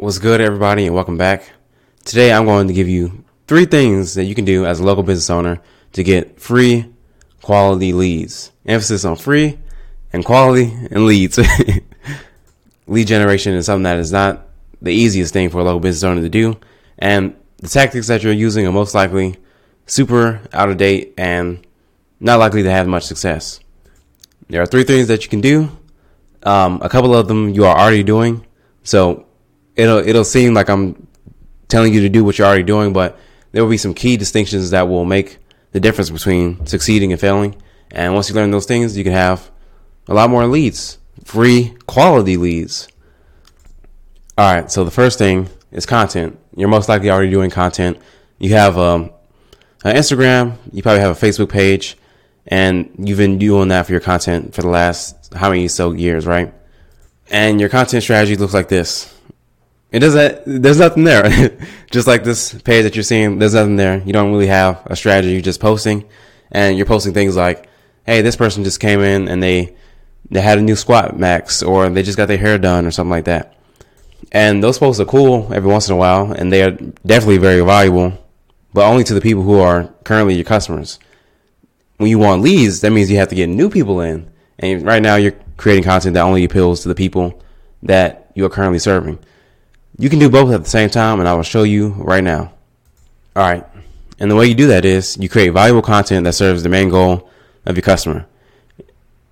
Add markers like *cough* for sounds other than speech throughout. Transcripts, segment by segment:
What's good, everybody, and welcome back. Today, I'm going to give you three things that you can do as a local business owner to get free quality leads. Emphasis on free and quality and leads. *laughs* Lead generation is something that is not the easiest thing for a local business owner to do. And the tactics that you're using are most likely super out of date and not likely to have much success. There are three things that you can do. Um, a couple of them you are already doing. So it'll, it'll seem like I'm telling you to do what you're already doing, but there will be some key distinctions that will make the difference between succeeding and failing. And once you learn those things, you can have a lot more leads, free quality leads. All right. So the first thing is content. You're most likely already doing content. You have um, an Instagram. You probably have a Facebook page, and you've been doing that for your content for the last how many so years, right? And your content strategy looks like this. It doesn't. There's nothing there. *laughs* just like this page that you're seeing, there's nothing there. You don't really have a strategy. You're just posting, and you're posting things like, "Hey, this person just came in and they they had a new squat max, or they just got their hair done, or something like that." And those posts are cool every once in a while, and they are definitely very valuable, but only to the people who are currently your customers. When you want leads, that means you have to get new people in. And right now, you're creating content that only appeals to the people that you are currently serving. You can do both at the same time, and I will show you right now. All right. And the way you do that is you create valuable content that serves the main goal of your customer.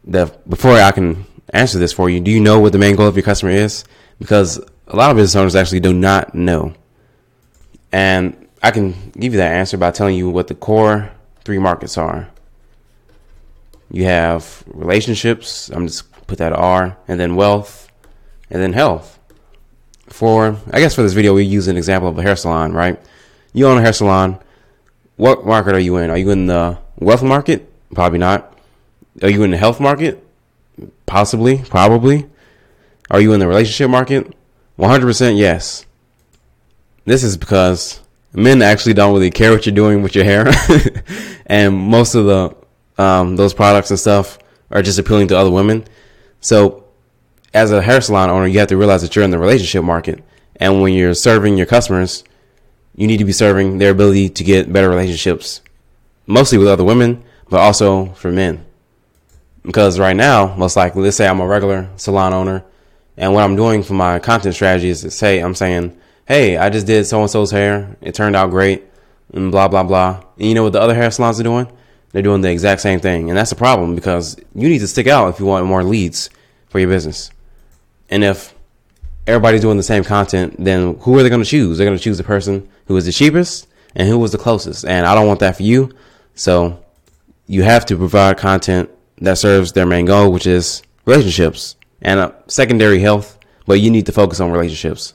The, before I can answer this for you, do you know what the main goal of your customer is? Because a lot of business owners actually do not know. And I can give you that answer by telling you what the core three markets are. You have relationships, I'm just put that R, and then wealth, and then health for I guess for this video we use an example of a hair salon, right? You own a hair salon. What market are you in? Are you in the wealth market? Probably not. Are you in the health market? Possibly, probably. Are you in the relationship market? 100% yes. This is because men actually don't really care what you're doing with your hair. *laughs* and most of the um, those products and stuff are just appealing to other women. So as a hair salon owner, you have to realize that you're in the relationship market. And when you're serving your customers, you need to be serving their ability to get better relationships, mostly with other women, but also for men. Because right now, most likely, let's say I'm a regular salon owner, and what I'm doing for my content strategy is to say, I'm saying, hey, I just did so and so's hair. It turned out great, and blah, blah, blah. And you know what the other hair salons are doing? They're doing the exact same thing. And that's a problem because you need to stick out if you want more leads for your business. And if everybody's doing the same content, then who are they going to choose? They're going to choose the person who is the cheapest and who was the closest. And I don't want that for you. So you have to provide content that serves their main goal, which is relationships and uh, secondary health. But you need to focus on relationships.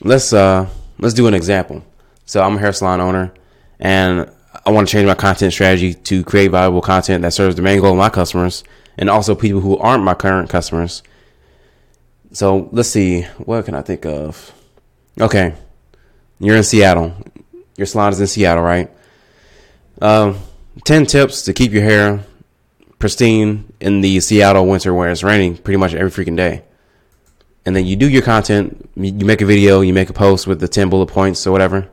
Let's uh let's do an example. So I'm a hair salon owner, and I want to change my content strategy to create valuable content that serves the main goal of my customers and also people who aren't my current customers so let's see. What can I think of? Okay. You're in Seattle. Your salon is in Seattle, right? Um, 10 tips to keep your hair pristine in the Seattle winter where it's raining pretty much every freaking day. And then you do your content, you make a video, you make a post with the 10 bullet points or whatever.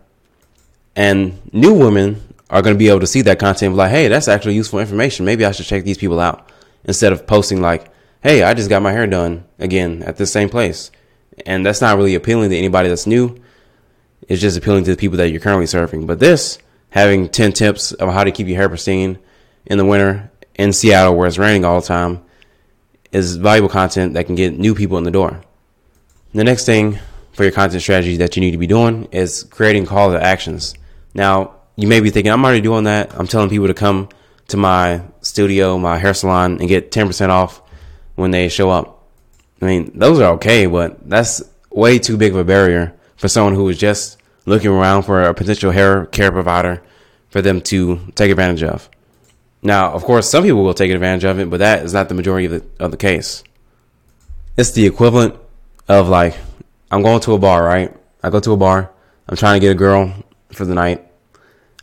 And new women are going to be able to see that content like, hey, that's actually useful information. Maybe I should check these people out. Instead of posting like, hey, I just got my hair done again at the same place. And that's not really appealing to anybody that's new. It's just appealing to the people that you're currently serving. But this, having 10 tips of how to keep your hair pristine in the winter in Seattle where it's raining all the time, is valuable content that can get new people in the door. The next thing for your content strategy that you need to be doing is creating call to actions. Now, you may be thinking, I'm already doing that. I'm telling people to come to my studio, my hair salon, and get 10% off when they show up. I mean, those are okay, but that's way too big of a barrier for someone who is just looking around for a potential hair care provider for them to take advantage of. Now, of course, some people will take advantage of it, but that is not the majority of the, of the case. It's the equivalent of like, I'm going to a bar, right? I go to a bar. I'm trying to get a girl for the night.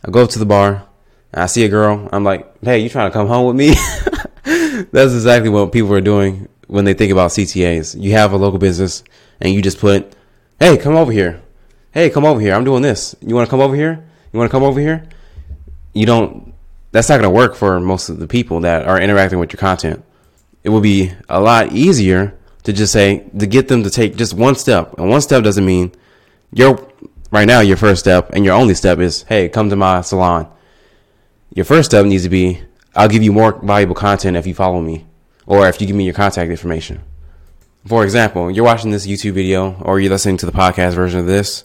I go to the bar. I see a girl. I'm like, hey, you trying to come home with me? *laughs* That's exactly what people are doing when they think about CTAs. You have a local business and you just put hey, come over here. Hey, come over here. I'm doing this. You want to come over here? You want to come over here? You don't. That's not going to work for most of the people that are interacting with your content. It will be a lot easier to just say to get them to take just one step. And one step doesn't mean your right now your first step and your only step is hey, come to my salon. Your first step needs to be I'll give you more valuable content if you follow me or if you give me your contact information. For example, you're watching this YouTube video or you're listening to the podcast version of this,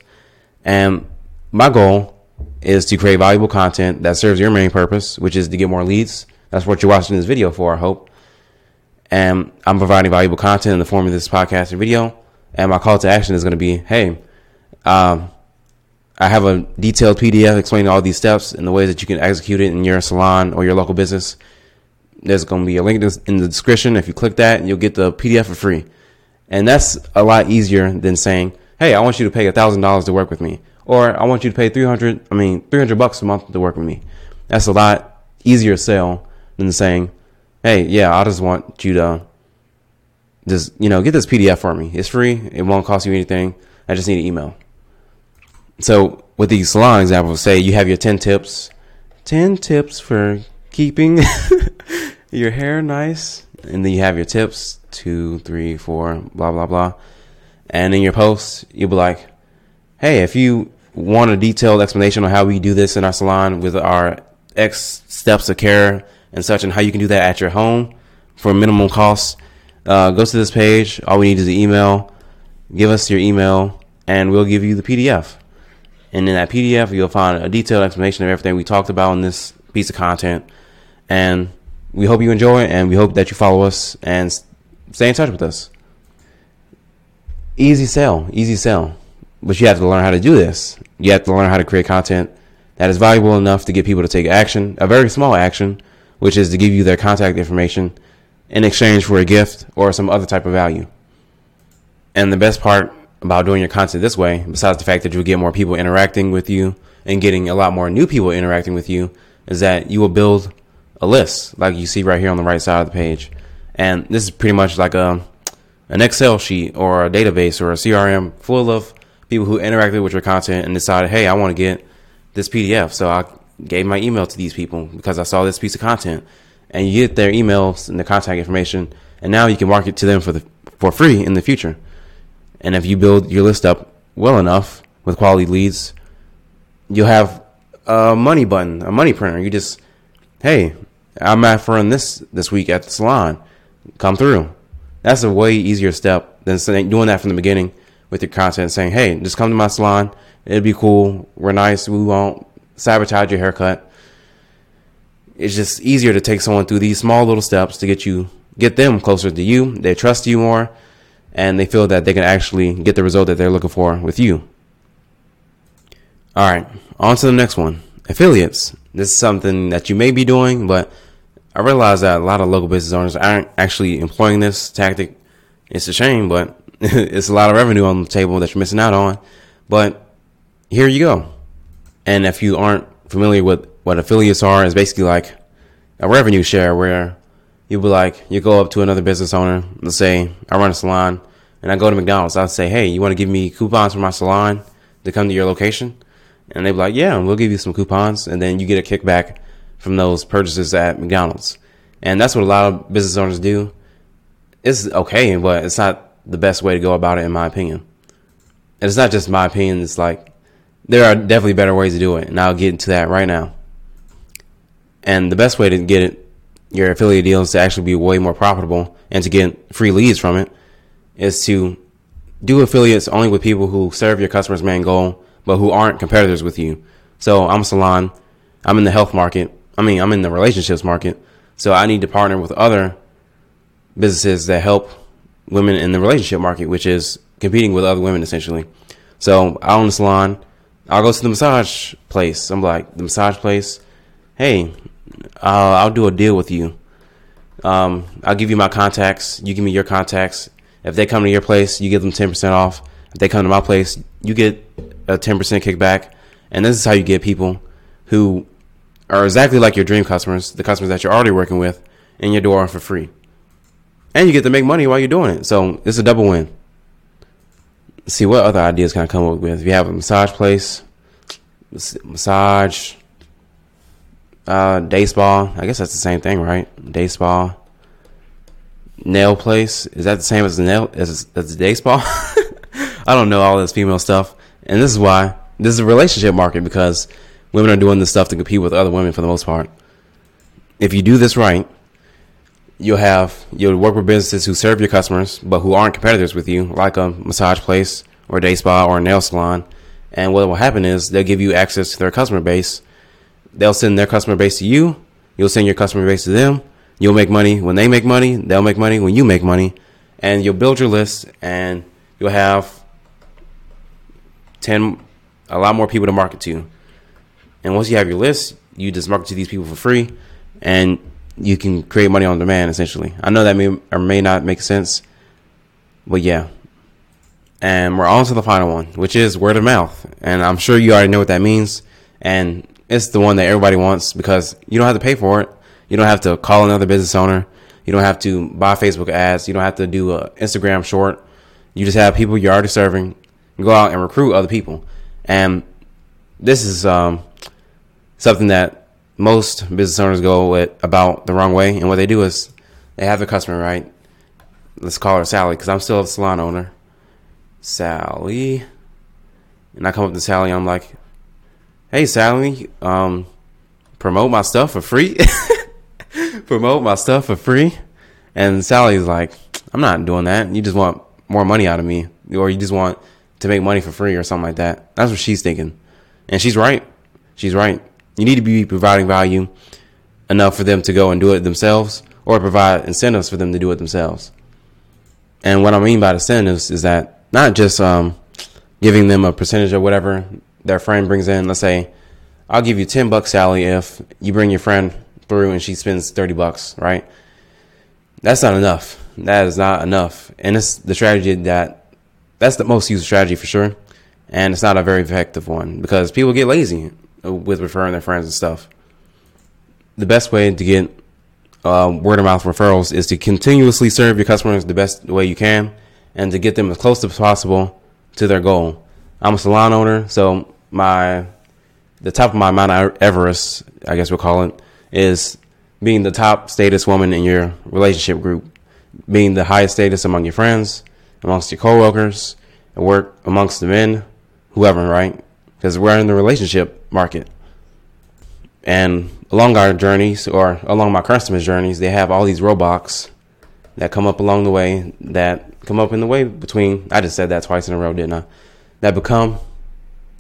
and my goal is to create valuable content that serves your main purpose, which is to get more leads. That's what you're watching this video for, I hope. And I'm providing valuable content in the form of this podcast and video. And my call to action is going to be, hey, um, I have a detailed PDF explaining all these steps and the ways that you can execute it in your salon or your local business. There's going to be a link in the description. If you click that, you'll get the PDF for free. And that's a lot easier than saying, "Hey, I want you to pay thousand dollars to work with me," or "I want you to pay three hundred, I mean, three hundred bucks a month to work with me." That's a lot easier sell than saying, "Hey, yeah, I just want you to just you know get this PDF for me. It's free. It won't cost you anything. I just need an email." So with these salon examples, say you have your ten tips, ten tips for keeping *laughs* your hair nice, and then you have your tips two, three, four, blah blah blah, and in your post you'll be like, hey, if you want a detailed explanation on how we do this in our salon with our X steps of care and such, and how you can do that at your home for minimum cost, uh, go to this page. All we need is an email. Give us your email, and we'll give you the PDF. And in that PDF, you'll find a detailed explanation of everything we talked about in this piece of content. And we hope you enjoy and we hope that you follow us and stay in touch with us. Easy sell, easy sell. But you have to learn how to do this. You have to learn how to create content that is valuable enough to get people to take action, a very small action, which is to give you their contact information in exchange for a gift or some other type of value. And the best part about doing your content this way, besides the fact that you'll get more people interacting with you and getting a lot more new people interacting with you, is that you will build a list like you see right here on the right side of the page. And this is pretty much like a an Excel sheet or a database or a CRM full of people who interacted with your content and decided, hey, I want to get this PDF. So I gave my email to these people because I saw this piece of content. And you get their emails and their contact information, and now you can market to them for the for free in the future. And if you build your list up well enough with quality leads, you'll have a money button, a money printer. You just, hey, I'm for this this week at the salon. Come through. That's a way easier step than doing that from the beginning with your content, saying, hey, just come to my salon. It'll be cool. We're nice. We won't sabotage your haircut. It's just easier to take someone through these small little steps to get you, get them closer to you. They trust you more and they feel that they can actually get the result that they're looking for with you. All right, on to the next one affiliates. This is something that you may be doing, but I realize that a lot of local business owners aren't actually employing this tactic. It's a shame, but *laughs* it's a lot of revenue on the table that you're missing out on. But here you go. And if you aren't familiar with what affiliates are, it's basically like a revenue share where you'll be like, you go up to another business owner. Let's say I run a salon and I go to McDonald's. I'll say, hey, you want to give me coupons for my salon to come to your location? And they'd be like, yeah, we'll give you some coupons. And then you get a kickback from those purchases at McDonald's. And that's what a lot of business owners do. It's okay, but it's not the best way to go about it, in my opinion. And it's not just my opinion. It's like there are definitely better ways to do it. And I'll get into that right now. And the best way to get it your affiliate deals to actually be way more profitable and to get free leads from it is to do affiliates only with people who serve your customer's main goal, but who aren't competitors with you. So I'm a salon. I'm in the health market. I mean, I'm in the relationships market. So I need to partner with other businesses that help women in the relationship market, which is competing with other women essentially. So I own a salon. I'll go to the massage place. I'm like, the massage place, hey, uh, I'll do a deal with you. Um, I'll give you my contacts. You give me your contacts. If they come to your place, you give them 10% off. If they come to my place, you get a 10% kickback. And this is how you get people who are exactly like your dream customers, the customers that you're already working with, in your door for free. And you get to make money while you're doing it. So it's a double win. see what other ideas can I come up with. If you have a massage place, massage, uh, day spa. I guess that's the same thing, right? Day spa. Nail place. Is that the same as the nail as, as the day spa? *laughs* I don't know all this female stuff, and this is why this is a relationship market because women are doing this stuff to compete with other women for the most part. If you do this right, you'll have you'll work with businesses who serve your customers but who aren't competitors with you, like a massage place or a day spa or a nail salon. And what will happen is they'll give you access to their customer base. They'll send their customer base to you. You'll send your customer base to them. You'll make money when they make money. They'll make money when you make money. And you'll build your list and you'll have 10, a lot more people to market to. And once you have your list, you just market to these people for free and you can create money on demand essentially. I know that may or may not make sense, but yeah. And we're on to the final one, which is word of mouth. And I'm sure you already know what that means. And it's the one that everybody wants because you don't have to pay for it. You don't have to call another business owner. You don't have to buy Facebook ads. You don't have to do a Instagram short. You just have people you're already serving go out and recruit other people. And this is um, something that most business owners go with about the wrong way. And what they do is they have the customer, right? Let's call her Sally because I'm still a salon owner. Sally. And I come up to Sally I'm like, hey, Sally, um, promote my stuff for free. *laughs* promote my stuff for free. And Sally's like, I'm not doing that. You just want more money out of me, or you just want to make money for free or something like that. That's what she's thinking. And she's right. She's right. You need to be providing value enough for them to go and do it themselves or provide incentives for them to do it themselves. And what I mean by incentives is that not just um, giving them a percentage of whatever their friend brings in. Let's say, I'll give you 10 bucks, Sally, if you bring your friend through and she spends 30 bucks, right? That's not enough. That is not enough. And it's the strategy that, that's the most used strategy for sure. And it's not a very effective one because people get lazy with referring their friends and stuff. The best way to get uh, word of mouth referrals is to continuously serve your customers the best way you can and to get them as close as possible to their goal. I'm a salon owner, so my the top of my Mount Everest, I guess we'll call it, is being the top status woman in your relationship group, being the highest status among your friends, amongst your coworkers, and work amongst the men, whoever, right? because we're in the relationship market. And along our journeys or along my customers' journeys, they have all these roadblocks that come up along the way that come up in the way between, I just said that twice in a row, didn't I? That become,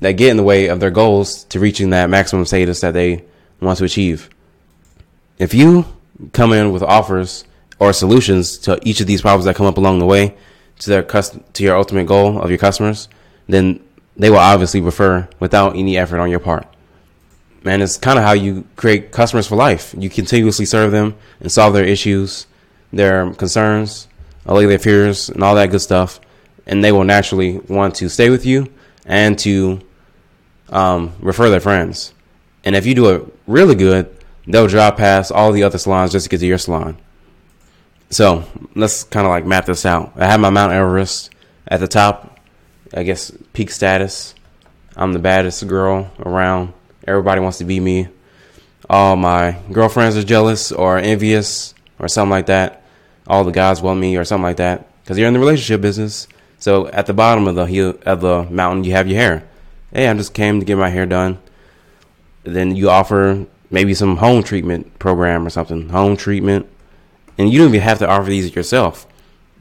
that get in the way of their goals to reaching that maximum status that they want to achieve. If you come in with offers or solutions to each of these problems that come up along the way to their cust- to your ultimate goal of your customers, then they will obviously refer without any effort on your part. Man, it's kind of how you create customers for life. You continuously serve them and solve their issues, their concerns, allay their fears, and all that good stuff. And they will naturally want to stay with you and to um, refer their friends. And if you do it really good, they'll drive past all the other salons just to get to your salon. So let's kind of like map this out. I have my Mount Everest at the top I guess peak status. I'm the baddest girl around. Everybody wants to be me. All my girlfriends are jealous or envious or something like that. All the guys want me or something like that because you're in the relationship business. So at the bottom of the hill of the mountain, you have your hair. Hey, I just came to get my hair done. Then you offer maybe some home treatment program or something, home treatment, and you don't even have to offer these yourself.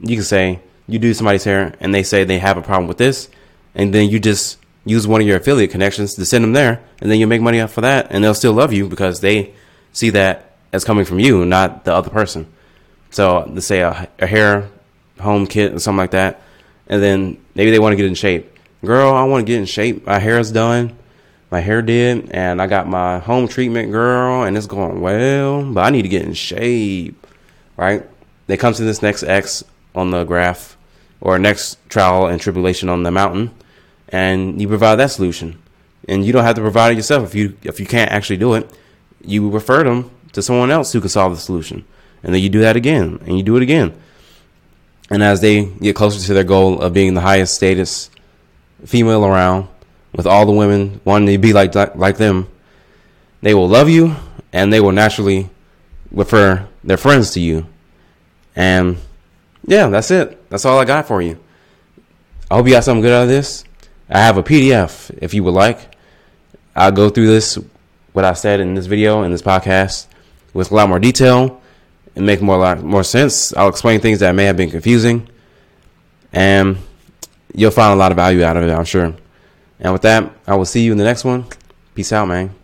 You can say, you do somebody's hair and they say they have a problem with this, and then you just use one of your affiliate connections to send them there, and then you make money off for that, and they'll still love you because they see that as coming from you, not the other person. So let's say a, a hair home kit or something like that, and then maybe they want to get in shape. Girl, I want to get in shape. My hair is done. My hair did, and I got my home treatment, girl, and it's going well, but I need to get in shape, right? They come to this next X on the graph or next trial and tribulation on the mountain and you provide that solution and you don't have to provide it yourself if you if you can't actually do it you refer them to someone else who can solve the solution and then you do that again and you do it again and as they get closer to their goal of being the highest status female around with all the women wanting to be like like them, they will love you and they will naturally refer their friends to you. And yeah, that's it. That's all I got for you. I hope you got something good out of this. I have a PDF if you would like. I'll go through this, what I said in this video, in this podcast, with a lot more detail and make more, lot more sense. I'll explain things that may have been confusing. And you'll find a lot of value out of it, I'm sure. And with that, I will see you in the next one. Peace out, man.